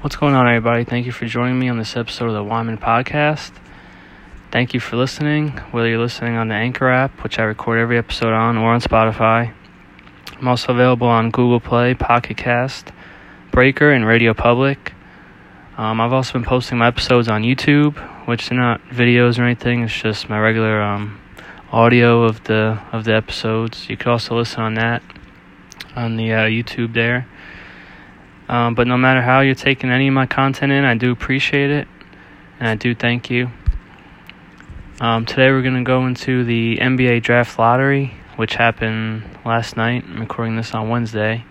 What's going on, everybody? Thank you for joining me on this episode of the Wyman Podcast. Thank you for listening, whether you're listening on the Anchor app, which I record every episode on, or on Spotify. I'm also available on Google Play, Pocket Cast, Breaker, and Radio Public. Um, I've also been posting my episodes on YouTube, which are not videos or anything. It's just my regular um, audio of the of the episodes. You can also listen on that on the uh, YouTube there. Um, but no matter how you're taking any of my content in, I do appreciate it, and I do thank you. Um, today we're going to go into the NBA Draft Lottery, which happened last night. I'm recording this on Wednesday,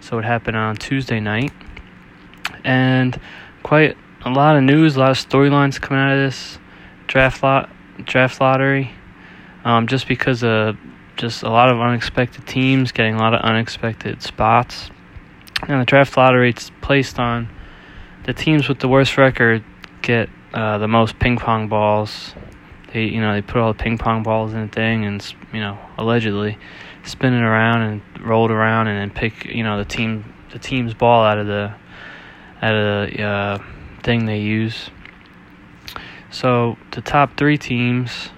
so it happened on Tuesday night, and quite a lot of news, a lot of storylines coming out of this draft lot draft lottery. Um, just because of just a lot of unexpected teams getting a lot of unexpected spots. And the draft lottery it's placed on the teams with the worst record get uh, the most ping pong balls. They you know they put all the ping pong balls in a thing and you know allegedly spin it around and roll it around and then pick you know the team the team's ball out of the out of the uh, thing they use. So the top three teams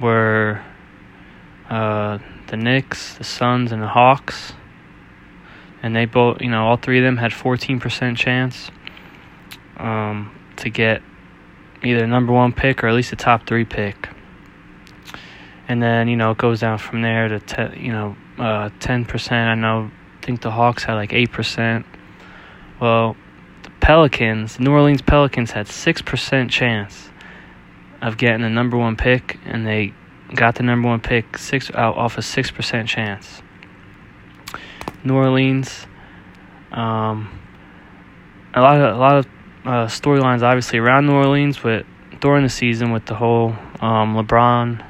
were uh, the Knicks, the Suns, and the Hawks. And they both, you know, all three of them had 14% chance um, to get either number one pick or at least a top three pick. And then, you know, it goes down from there to, te- you know, uh, 10%. I know, I think the Hawks had like 8%. Well, the Pelicans, New Orleans Pelicans had 6% chance of getting the number one pick, and they got the number one pick six out off a six percent chance. New Orleans, um, a lot of a lot of uh, storylines obviously around New Orleans, but during the season with the whole um, LeBron,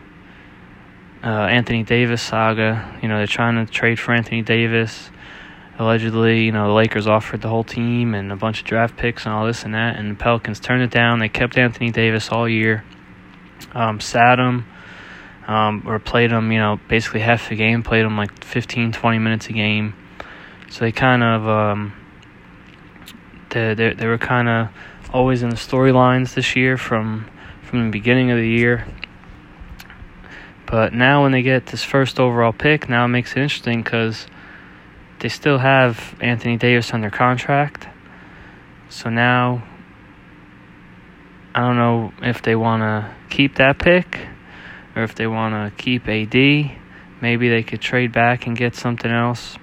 uh, Anthony Davis saga. You know they're trying to trade for Anthony Davis. Allegedly, you know the Lakers offered the whole team and a bunch of draft picks and all this and that, and the Pelicans turned it down. They kept Anthony Davis all year, um, sat him um, or played him, you know, basically half the game, played him like 15, 20 minutes a game. So they kind of, um, they, they, they were kind of always in the storylines this year from from the beginning of the year. But now when they get this first overall pick, now it makes it interesting because they still have Anthony Davis under contract. So now I don't know if they want to keep that pick or if they want to keep AD, maybe they could trade back and get something else.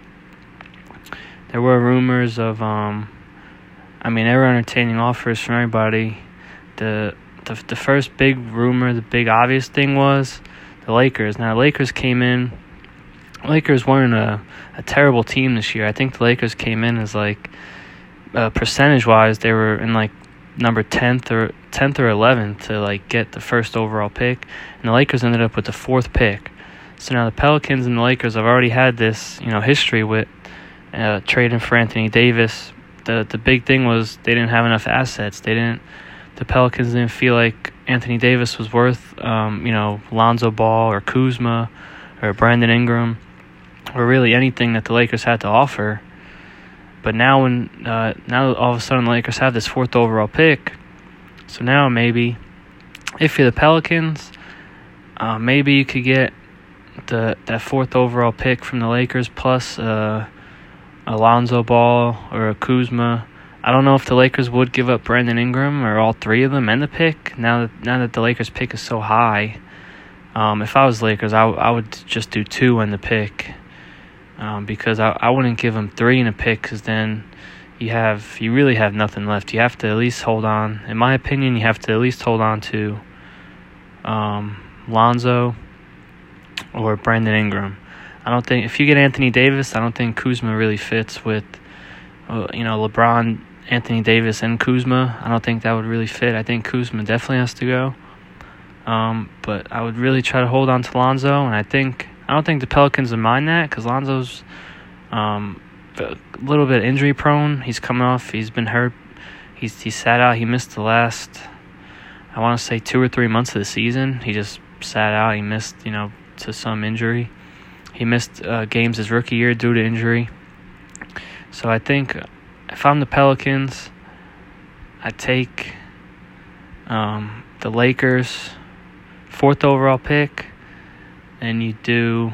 There were rumors of, um, I mean, they were entertaining offers from everybody. The, the the first big rumor, the big obvious thing was the Lakers. Now, the Lakers came in. Lakers weren't a, a terrible team this year. I think the Lakers came in as like uh, percentage wise, they were in like number 10th or 10th or 11th to like get the first overall pick and the Lakers ended up with the fourth pick. So now the Pelicans and the Lakers have already had this, you know, history with uh, trading for Anthony Davis. The the big thing was they didn't have enough assets. They didn't the Pelicans didn't feel like Anthony Davis was worth um, you know, Lonzo Ball or Kuzma or Brandon Ingram or really anything that the Lakers had to offer. But now, when uh, now all of a sudden the Lakers have this fourth overall pick, so now maybe if you're the Pelicans, uh, maybe you could get the that fourth overall pick from the Lakers plus uh, Alonzo Ball or a Kuzma. I don't know if the Lakers would give up Brandon Ingram or all three of them and the pick. Now that now that the Lakers pick is so high, um, if I was Lakers, I, I would just do two and the pick um, because I, I wouldn't give them three and a pick because then you have you really have nothing left. You have to at least hold on. In my opinion, you have to at least hold on to um, Lonzo or Brandon Ingram. I don't think if you get Anthony Davis, I don't think Kuzma really fits with uh, you know LeBron, Anthony Davis, and Kuzma. I don't think that would really fit. I think Kuzma definitely has to go. Um, but I would really try to hold on to Lonzo, and I think I don't think the Pelicans would mind that because Lonzo's um, a little bit injury prone. He's coming off. He's been hurt. He's he sat out. He missed the last. I want to say two or three months of the season. He just sat out. He missed you know to some injury. He missed uh, games his rookie year due to injury. So I think if I'm the Pelicans, I take um, the Lakers fourth overall pick, and you do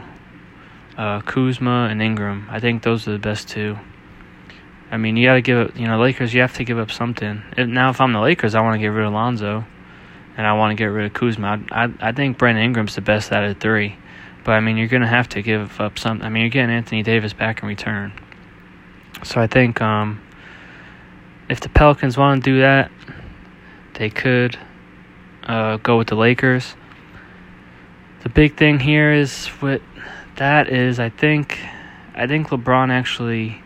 uh, Kuzma and Ingram. I think those are the best two. I mean, you got to give up, you know, Lakers, you have to give up something. Now, if I'm the Lakers, I want to get rid of Lonzo and I want to get rid of Kuzma. I, I, I think Brandon Ingram's the best out of three. But, I mean, you're going to have to give up some. I mean, you're getting Anthony Davis back in return. So I think um, if the Pelicans want to do that, they could uh, go with the Lakers. The big thing here is with that is I think I think LeBron actually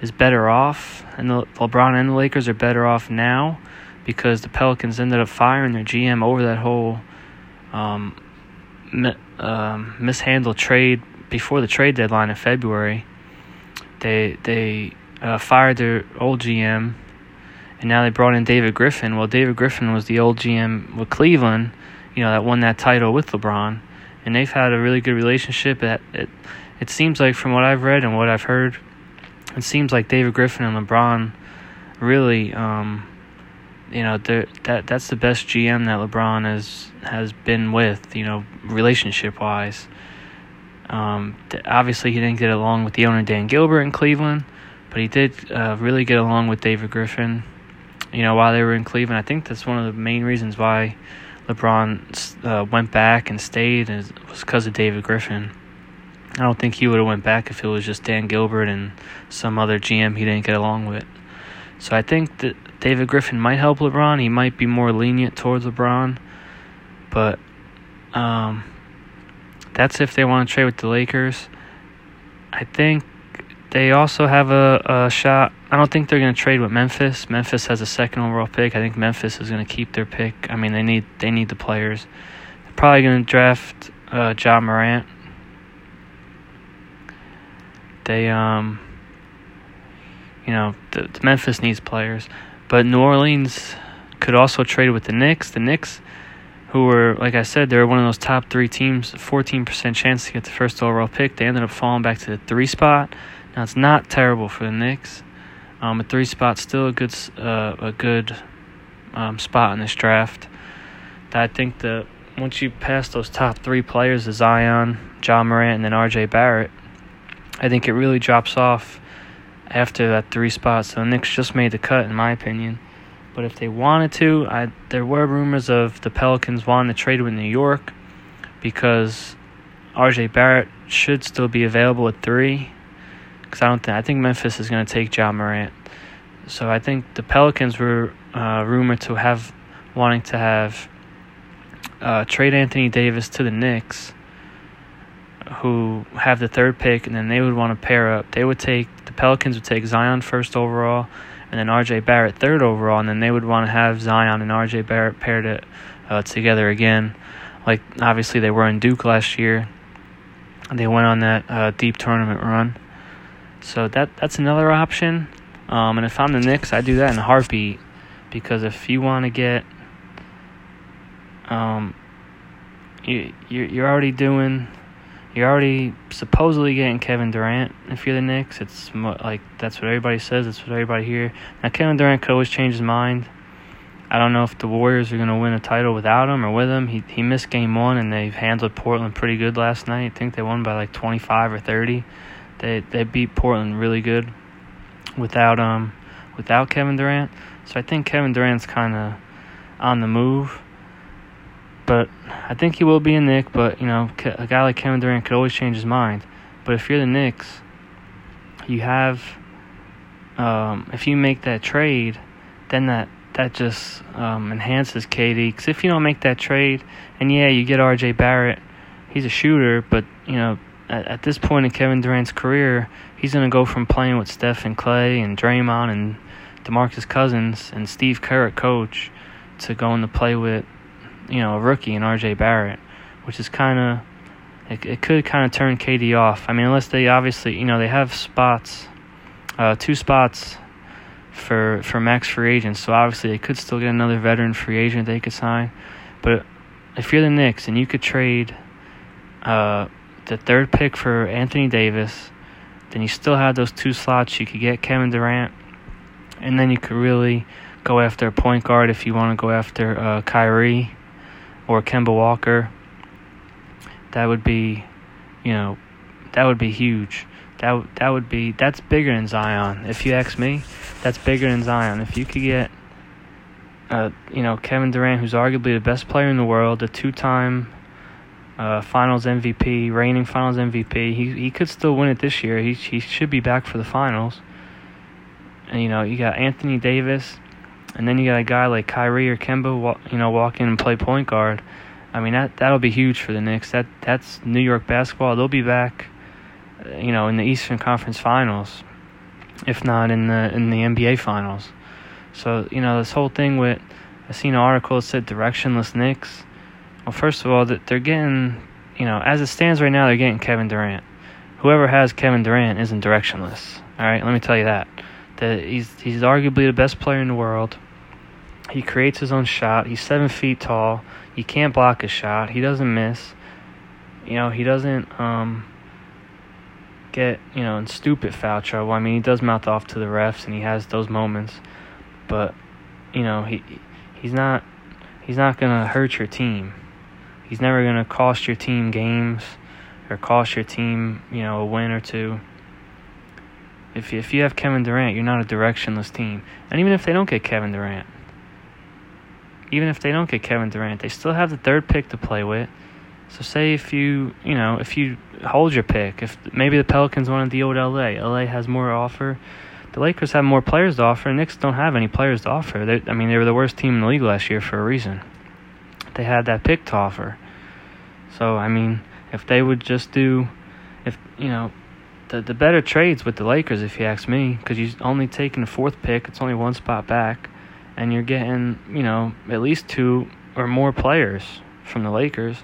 is better off, and the LeBron and the Lakers are better off now because the Pelicans ended up firing their GM over that whole um, um, mishandled trade before the trade deadline in February. They they uh, fired their old GM, and now they brought in David Griffin. Well, David Griffin was the old GM with Cleveland, you know, that won that title with LeBron, and they've had a really good relationship. It it, it seems like from what I've read and what I've heard, it seems like David Griffin and LeBron really. Um, you know that that's the best GM that LeBron has has been with. You know, relationship wise. Um, obviously, he didn't get along with the owner Dan Gilbert in Cleveland, but he did uh, really get along with David Griffin. You know, while they were in Cleveland, I think that's one of the main reasons why LeBron uh, went back and stayed is, was because of David Griffin. I don't think he would have went back if it was just Dan Gilbert and some other GM he didn't get along with. So I think that David Griffin might help LeBron. He might be more lenient towards LeBron, but um, that's if they want to trade with the Lakers. I think they also have a, a shot. I don't think they're going to trade with Memphis. Memphis has a second overall pick. I think Memphis is going to keep their pick. I mean, they need they need the players. They're probably going to draft uh, Ja Morant. They um, you know, the, the Memphis needs players. But New Orleans could also trade with the Knicks. The Knicks, who were, like I said, they were one of those top three teams, 14% chance to get the first overall pick. They ended up falling back to the three spot. Now, it's not terrible for the Knicks. Um, a three spot still a good uh, a good um, spot in this draft. I think that once you pass those top three players, the Zion, Ja Morant, and then R.J. Barrett, I think it really drops off after that three spots. So the Knicks just made the cut, in my opinion. But if they wanted to, I there were rumors of the Pelicans wanting to trade with New York because R.J. Barrett should still be available at three. Because I don't think I think Memphis is going to take Ja Morant. So I think the Pelicans were uh, rumored to have wanting to have uh, trade Anthony Davis to the Knicks who have the third pick, and then they would want to pair up. They would take the Pelicans would take Zion first overall, and then R.J. Barrett third overall, and then they would want to have Zion and R.J. Barrett paired it uh, together again. Like obviously they were in Duke last year. They went on that uh, deep tournament run, so that that's another option. Um, and if I'm the Knicks, I do that in a heartbeat because if you want to get um, you you're already doing you're already supposedly getting Kevin Durant. If you're the Knicks, it's like that's what everybody says. That's what everybody here. Now Kevin Durant could always change his mind. I don't know if the Warriors are going to win a title without him or with him. He he missed game one and they handled Portland pretty good last night. I think they won by like 25 or 30. They they beat Portland really good without um without Kevin Durant. So I think Kevin Durant's kind of on the move. But I think he will be a Knick, But you know, a guy like Kevin Durant could always change his mind. But if you're the Knicks, you have um, if you make that trade, then that that just um, enhances KD. Because if you don't make that trade, and yeah, you get R.J. Barrett, he's a shooter, but you know, at, at this point in Kevin Durant's career, he's gonna go from playing with Steph and Klay and Draymond and DeMarcus Cousins and Steve Kerr coach to going to play with you know, a rookie in RJ Barrett, which is kind of it, it could kind of turn KD off. I mean, unless they obviously, you know, they have spots, uh, two spots for for max free agents, so obviously they could still get another veteran free agent they could sign. But if you're the Knicks and you could trade uh, the third pick for Anthony Davis, then you still have those two slots. You could get Kevin Durant, and then you could really go after a point guard if you want to go after uh, Kyrie or Kemba Walker. That would be, you know, that would be huge. That that would be that's bigger than Zion. If you ask me, that's bigger than Zion. If you could get, uh, you know, Kevin Durant, who's arguably the best player in the world, a two-time uh, Finals MVP, reigning Finals MVP, he he could still win it this year. He he should be back for the Finals. And you know, you got Anthony Davis, and then you got a guy like Kyrie or Kemba, you know, walk in and play point guard. I mean that that'll be huge for the Knicks. That that's New York basketball. They'll be back, you know, in the Eastern Conference Finals, if not in the in the NBA Finals. So you know this whole thing with I seen an article that said directionless Knicks. Well, first of all, that they're getting, you know, as it stands right now, they're getting Kevin Durant. Whoever has Kevin Durant isn't directionless. All right, let me tell you that. That he's he's arguably the best player in the world. He creates his own shot. He's seven feet tall. You can't block his shot. He doesn't miss. You know, he doesn't um, get, you know, in stupid foul trouble. I mean, he does mouth off to the refs and he has those moments. But, you know, he he's not he's not going to hurt your team. He's never going to cost your team games or cost your team, you know, a win or two. If if you have Kevin Durant, you're not a directionless team. And even if they don't get Kevin Durant, even if they don't get Kevin Durant, they still have the third pick to play with. So say if you, you know, if you hold your pick, if maybe the Pelicans want to deal with LA, LA has more to offer. The Lakers have more players to offer. Knicks don't have any players to offer. They, I mean, they were the worst team in the league last year for a reason. They had that pick to offer. So I mean, if they would just do, if you know, the the better trades with the Lakers, if you ask me, because you're only taking the fourth pick. It's only one spot back and you're getting, you know, at least two or more players from the Lakers.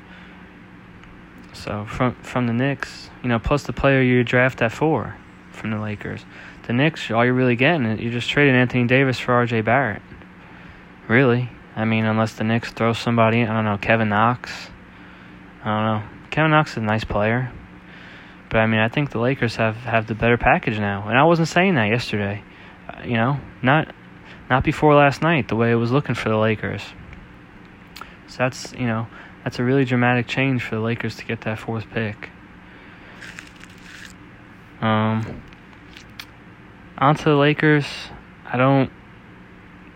So from from the Knicks, you know, plus the player you draft at four from the Lakers. The Knicks, all you're really getting, is you're just trading Anthony Davis for R.J. Barrett. Really, I mean, unless the Knicks throw somebody, I don't know, Kevin Knox. I don't know. Kevin Knox is a nice player, but I mean, I think the Lakers have have the better package now, and I wasn't saying that yesterday. Uh, you know, not not before last night, the way it was looking for the Lakers. So that's, you know, that's a really dramatic change for the Lakers to get that fourth pick. Um, onto the Lakers. I don't.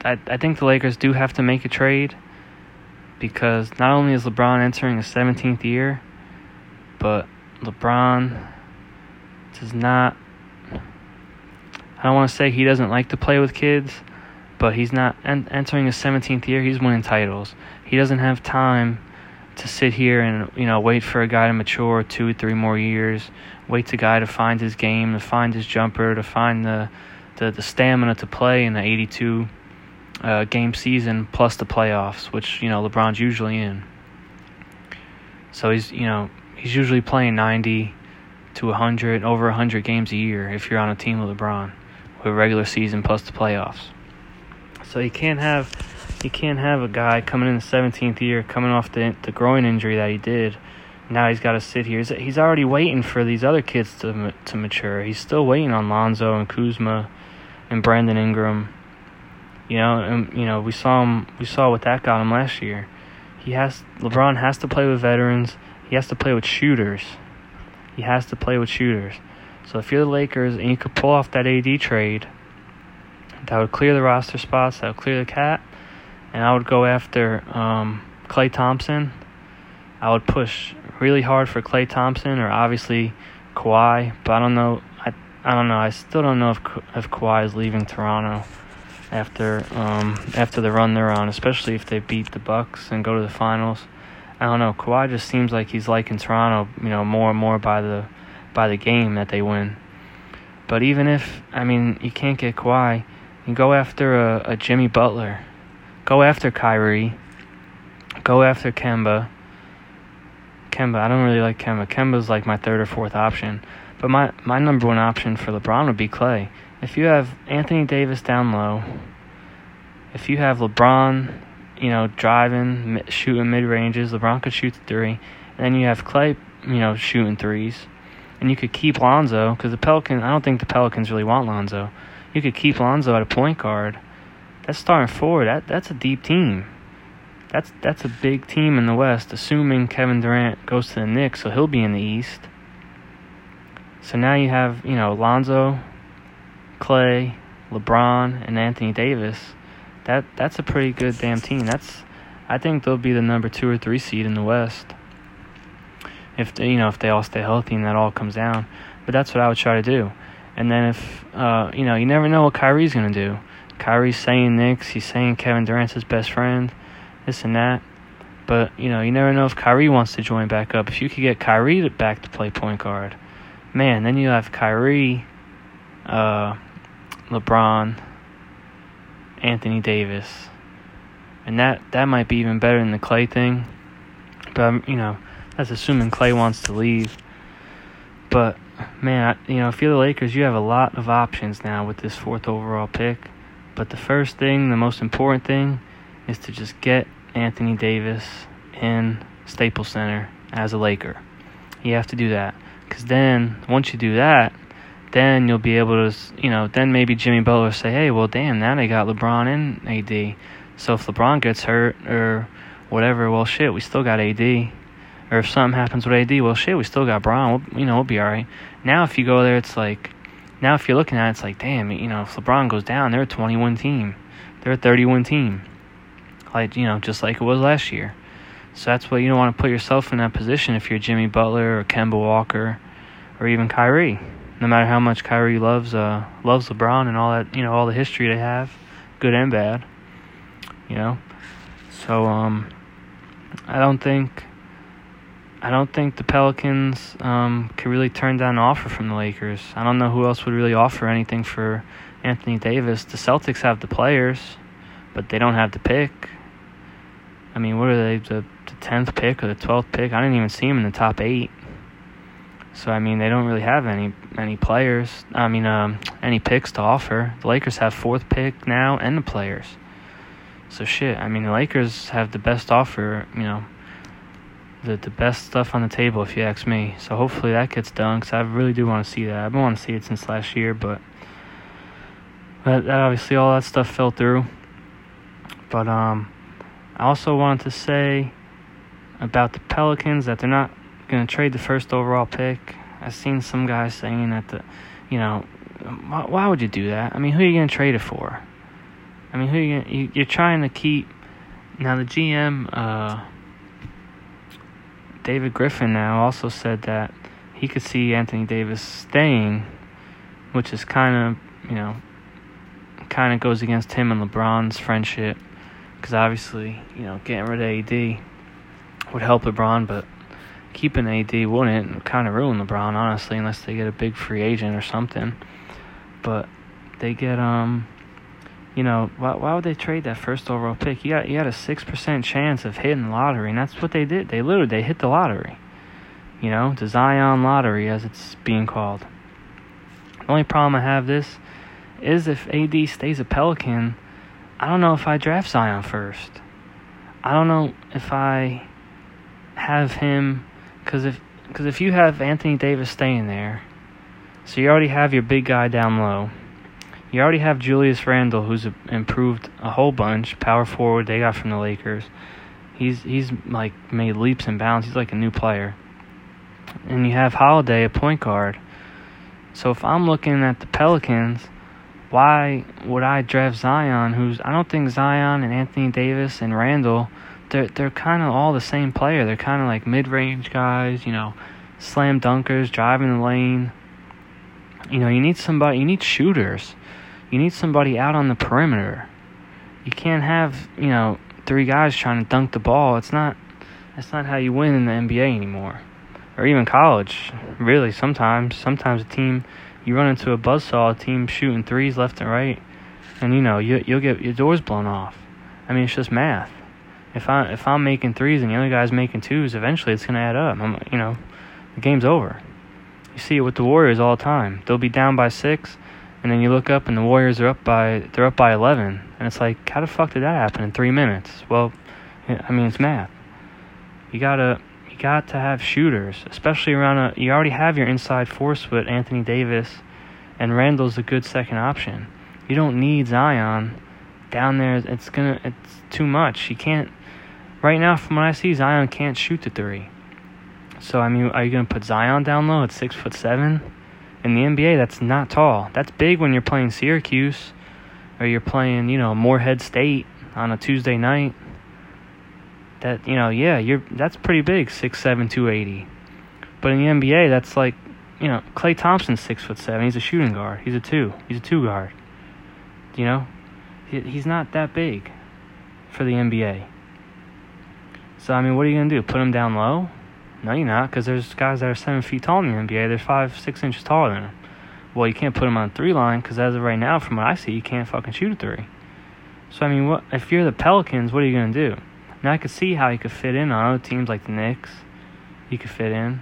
I, I think the Lakers do have to make a trade because not only is LeBron entering his 17th year, but LeBron does not. I don't want to say he doesn't like to play with kids, but he's not en- entering his 17th year. He's winning titles. He doesn't have time to sit here and you know wait for a guy to mature two or three more years. Wait to guy to find his game, to find his jumper, to find the the, the stamina to play in the 82 uh, game season plus the playoffs, which you know LeBron's usually in. So he's you know he's usually playing 90 to 100 over 100 games a year if you're on a team with LeBron with regular season plus the playoffs. So you can't have you can't have a guy coming in the 17th year, coming off the the groin injury that he did. Now he's got to sit here. He's, he's already waiting for these other kids to to mature. He's still waiting on Lonzo and Kuzma and Brandon Ingram. You know, and you know we saw him. We saw what that got him last year. He has LeBron has to play with veterans. He has to play with shooters. He has to play with shooters. So if you're the Lakers and you could pull off that AD trade that would clear the roster spots, that would clear the cap, and I would go after um, Klay Thompson. I would push really hard for Klay Thompson or obviously Kawhi, but I don't know. I I don't know. I still don't know if if Kawhi is leaving Toronto after um after the run they're on, especially if they beat the Bucks and go to the finals. I don't know. Kawhi just seems like he's liking Toronto, you know, more and more by the by the game that they win. But even if I mean you can't get Kawhi, and go after a, a Jimmy Butler. Go after Kyrie. Go after Kemba. Kemba, I don't really like Kemba. Kemba's like my third or fourth option. But my, my number one option for LeBron would be Klay. If you have Anthony Davis down low, if you have LeBron, you know, driving, shooting mid ranges, LeBron could shoot the three. And then you have Clay, you know, shooting threes. And you could keep Lonzo, because the Pelicans, I don't think the Pelicans really want Lonzo. You could keep Lonzo at a point guard, That's starting four. That that's a deep team. That's that's a big team in the West. Assuming Kevin Durant goes to the Knicks, so he'll be in the East. So now you have you know Lonzo, Klay, LeBron, and Anthony Davis. That that's a pretty good damn team. That's I think they'll be the number two or three seed in the West. If they, you know if they all stay healthy and that all comes down, but that's what I would try to do. And then if uh, you know you never know what Kyrie's gonna do. Kyrie's saying Knicks, he's saying Kevin Durant's his best friend, this and that. But you know you never know if Kyrie wants to join back up. If you could get Kyrie to back to play point guard, man, then you have Kyrie, uh, LeBron, Anthony Davis and that that might be even better than the Klay thing. But um, you know, that's assuming Klay wants to leave. But man, you know, if you're the Lakers, you have a lot of options now with this fourth overall pick. But the first thing, the most important thing, is to just get Anthony Davis in Staples Center as a Laker. You have to do that because then once you do that, then you'll be able to, you know, then maybe Jimmy Butler say, hey, well, damn, now they got LeBron and AD so if LeBron gets hurt or whatever, well, shit, we still got AD. Or if something happens with AD, well, shit, we still got Bron. We'll, you know, we'll be all right. Now, if you go there, it's like, now if you're looking at it, it's like, damn, you know, if LeBron goes down, they're a 21 team. They're a 31 team. Like, you know, just like it was last year. So that's why you don't want to put yourself in that position if you're Jimmy Butler or Kemba Walker or even Kyrie. No matter how much Kyrie loves uh loves LeBron and all that, you know, all the history they have, good and bad you know. So um, I don't think I don't think the Pelicans um, could really turn down an offer from the Lakers. I don't know who else would really offer anything for Anthony Davis. The Celtics have the players, but they don't have the pick. I mean, what are they? The the tenth pick or the twelfth pick? I didn't even see them in the top eight. So I mean, they don't really have any any players. I mean, um, any picks to offer. The Lakers have fourth pick now and the players. So shit, I mean the Lakers have the best offer, you know, the the best stuff on the table if you ask me. So hopefully that gets done because I really do want to see that. I've been wanting to see it since last year, but but obviously all that stuff fell through. But um, I also wanted to say about the Pelicans that they're not gonna trade the first overall pick. I've seen some guys saying that the, you know, why, why would you do that? I mean, who are you gonna trade it for? I mean, who you, you you're trying to keep now the GM uh, David Griffin now also said that he could see Anthony Davis staying, which is kind of you know kind of goes against him and LeBron's friendship because obviously you know getting rid of AD would help LeBron, but keeping AD wouldn't kind of ruin LeBron honestly unless they get a big free agent or something. But they get um you know, why, why would they trade that first overall pick? You got you got a six percent chance of hitting the lottery, and that's what they did. They literally they hit the lottery. You know, the Zion lottery as it's being called. The only problem I have this is if AD stays a Pelican, I don't know if I draft Zion first. I don't know if I have him because if because if you have Anthony Davis staying there, so you already have your big guy down low you already have Julius Randle, who's improved a whole bunch. Power forward they got from the Lakers. He's he's like made leaps and bounds. He's like a new player. And you have Holiday, a point guard. So if I'm looking at the Pelicans, why would I draft Zion? Who's I don't think Zion and Anthony Davis and Randle, they're they're kind of all the same player. They're kind of like mid-range guys, you know, slam dunkers, driving the lane. You know, you need somebody. You need shooters. You need somebody out on the perimeter. You can't have, you know, three guys trying to dunk the ball. It's not that's not how you win in the NBA anymore. Or even college. Really, sometimes sometimes a team you run into a buzzsaw, a team shooting threes left and right, and you know, you you'll get your doors blown off. I mean, it's just math. If I if I'm making threes and the other guy's making twos, eventually it's gonna add up. I'm, you know, the game's over. You see it with the Warriors all the time. They'll be down by six, and then you look up and the Warriors are up by they're up by 11, and it's like, how the fuck did that happen in three minutes? Well, I mean it's math. You gotta you got to have shooters, especially around a. You already have your inside force with Anthony Davis, and Randle's a good second option. You don't need Zion down there, it's gonna it's too much. He can't. Right now, from what I see, Zion can't shoot the three. So I mean, are you gonna put Zion down low at six foot seven? In the NBA, that's not tall. That's big when you're playing Syracuse, or you're playing, you know, Morehead State on a Tuesday night. That you know, yeah, you're that's pretty big, six seven, two eighty. But in the NBA, that's like, you know, Klay Thompson's six foot seven. He's a shooting guard. He's a two. He's a two guard. You know, he, he's not that big for the NBA. So I mean, what are you gonna do? Put him down low? No, you're not, because there's guys that are seven feet tall in the NBA. They're five, six inches taller than him. Well, you can't put him on three line because as of right now, from what I see, you can't fucking shoot a three. So I mean, what if you're the Pelicans? What are you gonna do? Now I could see how he could fit in on other teams like the Knicks. He could fit in.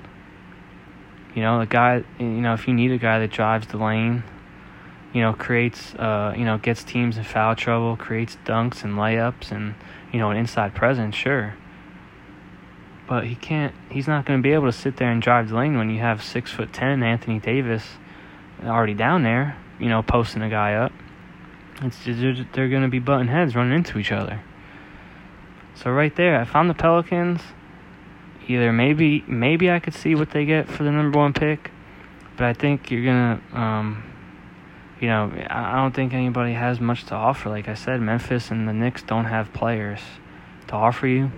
You know, the guy. You know, if you need a guy that drives the lane, you know, creates, uh, you know, gets teams in foul trouble, creates dunks and layups, and you know, an inside presence, sure but he can't. He's not going to be able to sit there and drive the lane when you have six foot ten Anthony Davis already down there, you know, posting a guy up. It's just, they're, going to be butting heads, running into each other. So right there, I found the Pelicans. Either maybe maybe I could see what they get for the number one pick, but I think you're gonna, um, you know, I don't think anybody has much to offer. Like I said, Memphis and the Knicks don't have players to offer you.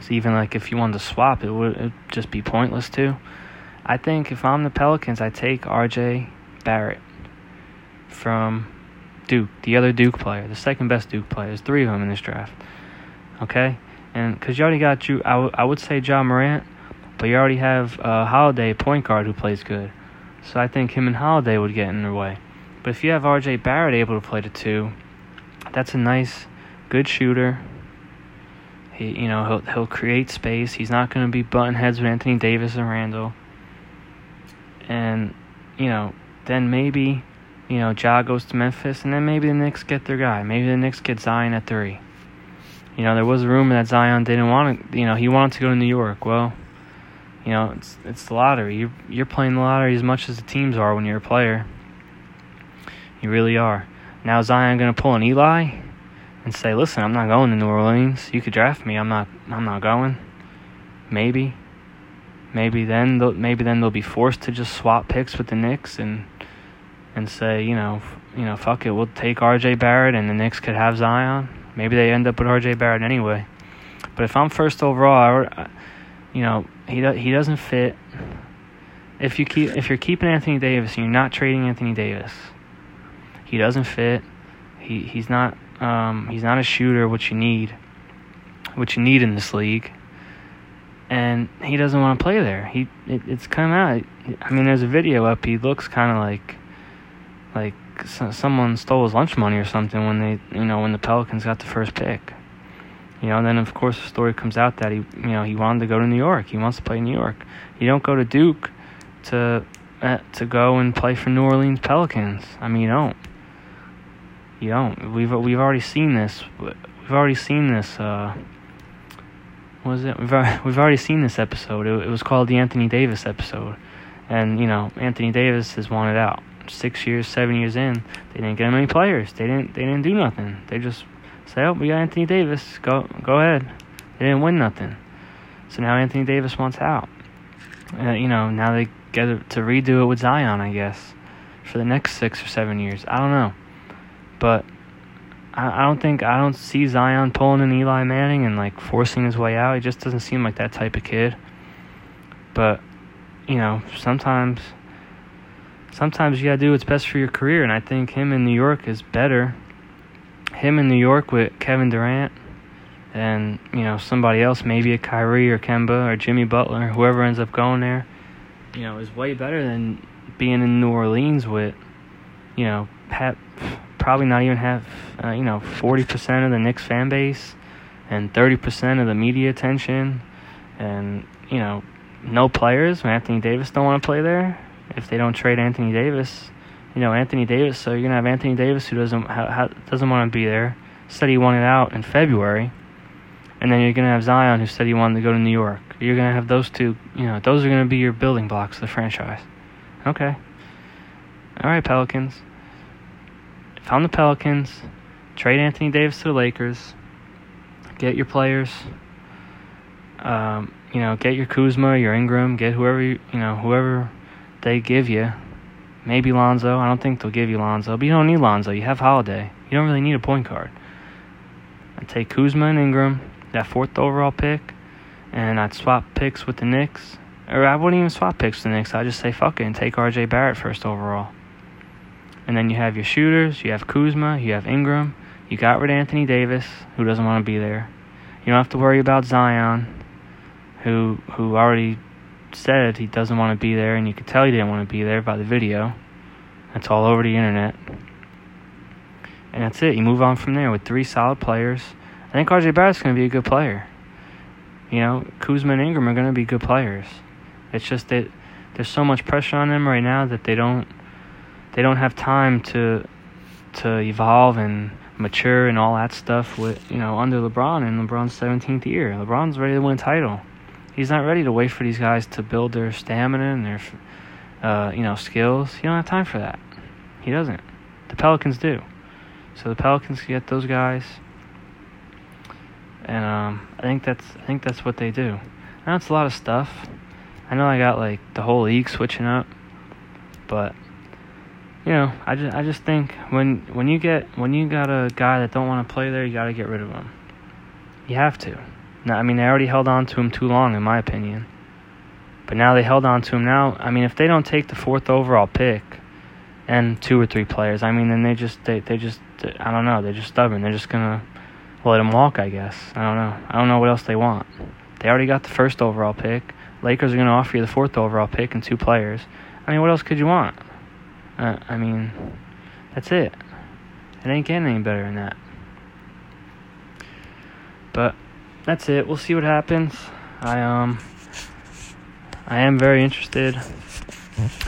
So even like if you wanted to swap, it would just be pointless too. I think if I'm the Pelicans, I take R.J. Barrett from Duke, the other Duke player, the second best Duke player. There's three of them in this draft. Okay, and because you already got you, I, w- I would say Ja Morant, but you already have uh, Holiday, point guard who plays good. So I think him and Holiday would get in their way. But if you have R.J. Barrett able to play the two, that's a nice, good shooter he, you know, he'll he'll create space. He's not going to be button heads with Anthony Davis and Randle. And, you know, then maybe, you know, Ja goes to Memphis, and then maybe the Knicks get their guy. Maybe the Knicks get Zion at three. You know, there was a rumor that Zion didn't want to. You know, he wanted to go to New York. Well, you know, it's it's the lottery. You're you're playing the lottery as much as the teams are when you're a player. You really are. Now Zion going to pull an Eli? And say, "Listen, I'm not going to New Orleans. You could draft me. I'm not. I'm not going." Maybe, maybe then they'll, maybe then they'll be forced to just swap picks with the Knicks and and say, you know, you know, fuck it, we'll take R.J. Barrett and the Knicks could have Zion. Maybe they end up with R.J. Barrett anyway. But if I'm first overall, I, you know, he he doesn't fit. If you keep if you're keeping Anthony Davis and you're not trading Anthony Davis, he doesn't fit. He he's not um, he's not a shooter, what you need, what you need in this league. And he doesn't want to play there. He it, it's come out. I mean, there's a video up. He looks kind of like like someone stole his lunch money or something when they you know when the Pelicans got the first pick. You know, and then of course the story comes out that he you know he wanted to go to New York. He wants to play in New York. You don't go to Duke to uh, to go and play for New Orleans Pelicans. I mean, you don't. You don't. We've we've already seen this. We've already seen this. Uh, was it? We've we've already seen this episode. It, it was called the Anthony Davis episode, and you know Anthony Davis has wanted out. Six years, seven years in, they didn't get any players. They didn't. They didn't do nothing. They just say, "Oh, we got Anthony Davis. Go go ahead." They didn't win nothing. So now Anthony Davis wants out. You know, now they get to redo it with Zion, I guess, for the next six or seven years. I don't know. But I, I don't think I don't see Zion pulling an Eli Manning and like forcing his way out. He just doesn't seem like that type of kid. But you know, sometimes sometimes you gotta do what's best for your career, and I think him in New York is better. Him in New York with Kevin Durant and you know somebody else, maybe a Kyrie or Kemba or Jimmy Butler, whoever ends up going there, you know, is way better than being in New Orleans with, you know, Pat probably not even have, uh, you know, 40% of the Knicks fan base and 30% of the media attention and, you know, no players when Anthony Davis don't want to play there. If they don't trade Anthony Davis, you know, Anthony Davis, so you're going to have Anthony Davis who doesn't ha- ha- doesn't want to be there. Said he wanted out in February. And then you're going to have Zion who said he wanted to go to New York. You're going to have those two, you know, those are going to be your building blocks of the franchise. Okay. All right, Pelicans. Found the Pelicans, trade Anthony Davis to the Lakers. Get your players. Um, you know, get your Kuzma, your Ingram, get whoever you, you know, whoever they give you. Maybe Lonzo. I don't think they'll give you Lonzo, but you don't need Lonzo. You have Holiday. You don't really need a point guard. I'd take Kuzma and Ingram, that fourth overall pick, and I'd swap picks with the Knicks. Or I wouldn't even swap picks with the Knicks. I'd just say fuck it and take RJ Barrett first overall. And then you have your shooters, you have Kuzma, you have Ingram, you got rid of Anthony Davis, who doesn't want to be there. You don't have to worry about Zion, who who already said he doesn't want to be there, and you could tell he didn't want to be there by the video. That's all over the internet. And that's it. You move on from there with three solid players. I think RJ Barrett's going to be a good player. You know, Kuzma and Ingram are going to be good players. It's just that there's so much pressure on them right now that they don't they don't have time to to evolve and mature and all that stuff with you know under LeBron and LeBron's 17th year. LeBron's ready to win a title he's not ready to wait for these guys to build their stamina and their, uh, you know, skills. He don't have time for that. He doesn't. The Pelicans do. So the Pelicans get those guys, and um, I think that's I think that's what they do. That's a lot of stuff. I know I got like the whole league switching up, but you know, I just I just think when when you get when you got a guy that don't want to play there, you got to get rid of him. You have to. Now, I mean, they already held on to him too long, in my opinion. But now they held on to him. Now, I mean, if they don't take the fourth overall pick and two or three players, I mean, then they just they they just I don't know. They're just stubborn. They're just gonna let him walk. I guess. I don't know. I don't know what else they want. They already got the first overall pick. Lakers are gonna offer you the fourth overall pick and two players. I mean, what else could you want? Uh, I mean, that's it. It ain't getting any better than that. But that's it. We'll see what happens. I um I am very interested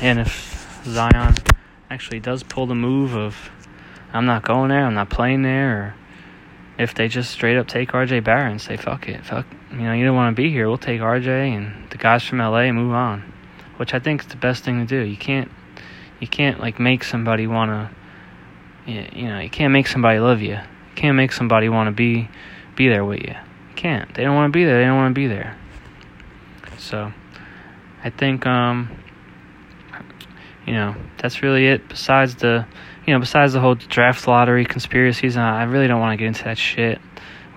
and if Zion actually does pull the move of I'm not going there, I'm not playing there or if they just straight up take RJ Barrett and say fuck it, fuck you know, you don't want to be here, we'll take RJ and the guys from LA and move on. Which I think is the best thing to do. You can't you can't like make somebody want to you know, you can't make somebody love you. You can't make somebody want to be be there with you can't. They don't want to be there. They don't want to be there. So, I think, um, you know, that's really it. Besides the, you know, besides the whole draft lottery conspiracies, I really don't want to get into that shit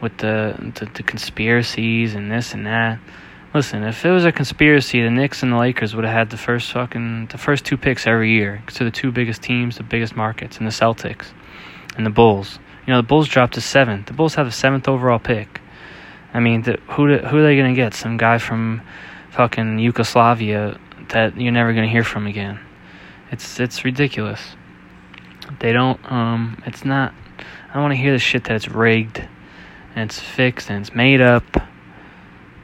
with the, the the conspiracies and this and that. Listen, if it was a conspiracy, the Knicks and the Lakers would have had the first fucking the first two picks every year. To the two biggest teams, the biggest markets, and the Celtics and the Bulls. You know, the Bulls dropped to seventh. The Bulls have the seventh overall pick. I mean, the, who who are they gonna get? Some guy from fucking Yugoslavia that you're never gonna hear from again. It's it's ridiculous. They don't. Um, it's not. I don't want to hear the shit that it's rigged, and it's fixed, and it's made up.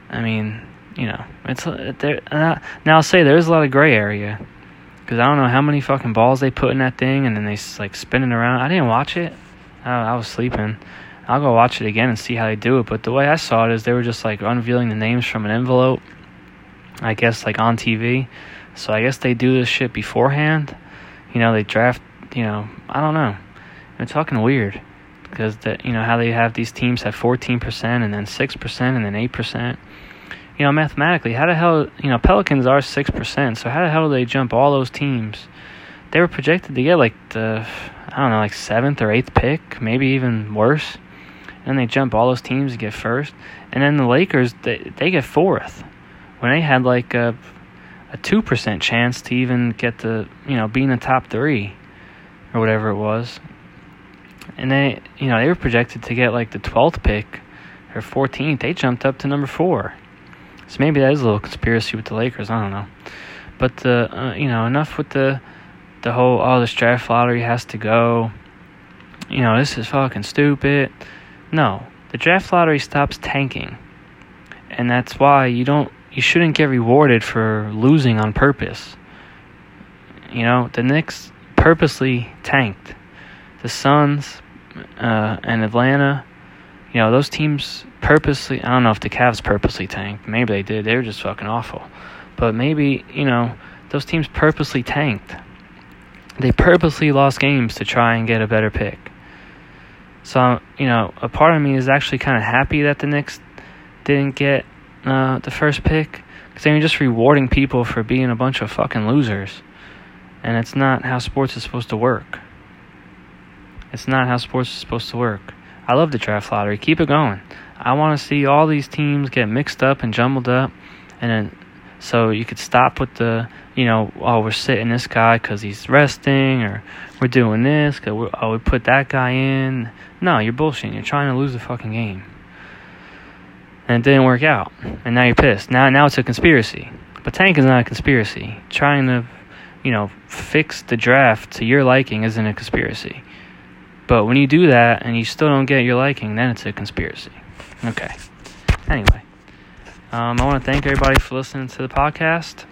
I mean, you know, it's uh, there. Now I'll say there's a lot of gray area because I don't know how many fucking balls they put in that thing, and then they like spinning around. I didn't watch it. I, I was sleeping. I'll go watch it again and see how they do it. But the way I saw it is they were just like unveiling the names from an envelope, I guess like on TV. So I guess they do this shit beforehand. You know, they draft. You know, I don't know. It's fucking weird because that you know how they have these teams have 14% and then 6% and then 8%. You know, mathematically, how the hell you know Pelicans are 6%. So how the hell do they jump all those teams? They were projected to get like the I don't know, like seventh or eighth pick, maybe even worse and they jump all those teams to get first. And then the Lakers, they, they get fourth when they had like a a two percent chance to even get the you know be in the top three or whatever it was. And they you know they were projected to get like the twelfth pick or fourteenth. They jumped up to number four. So maybe that is a little conspiracy with the Lakers. I don't know. But the uh, you know enough with the the whole oh this draft lottery has to go. You know this is fucking stupid. No, the draft lottery stops tanking. And that's why you don't you shouldn't get rewarded for losing on purpose. You know, the Knicks purposely tanked. The Suns uh, and Atlanta, you know, those teams purposely, I don't know if the Cavs purposely tanked. Maybe they did. They were just fucking awful. But maybe, you know, those teams purposely tanked. They purposely lost games to try and get a better pick. So, you know, a part of me is actually kind of happy that the Knicks didn't get uh, the first pick because they're just rewarding people for being a bunch of fucking losers. And it's not how sports is supposed to work. It's not how sports is supposed to work. I love the draft lottery. Keep it going. I want to see all these teams get mixed up and jumbled up, and then so you could stop with the, you know, oh we're sitting this guy because he's resting, or we're doing this because we oh we put that guy in. No, you're bullshitting. You're trying to lose the fucking game, and it didn't work out, and now you're pissed. Now now it's a conspiracy. But tank is not a conspiracy. Trying to, you know, fix the draft to your liking isn't a conspiracy. But when you do that and you still don't get your liking, then it's a conspiracy. Okay. Anyway, um, I want to thank everybody for listening to the podcast.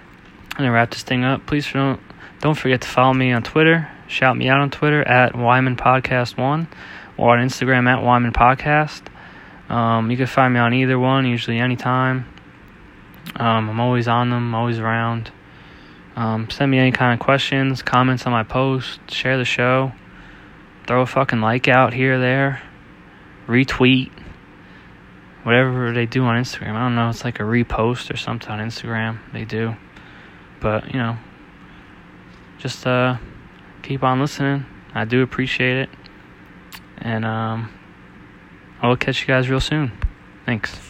I'm gonna wrap this thing up. Please don't don't forget to follow me on Twitter. Shout me out on Twitter at Wyman Podcast One, or on Instagram at Wyman Podcast. Um, you can find me on either one, usually anytime. Um, I'm always on them, always around. Um, send me any kind of questions, comments on my post, share the show, throw a fucking like out here or there, retweet whatever they do on Instagram. I don't know, it's like a repost or something on Instagram they do. But, you know, just uh keep on listening. I do appreciate it. And um I'll catch you guys real soon. Thanks.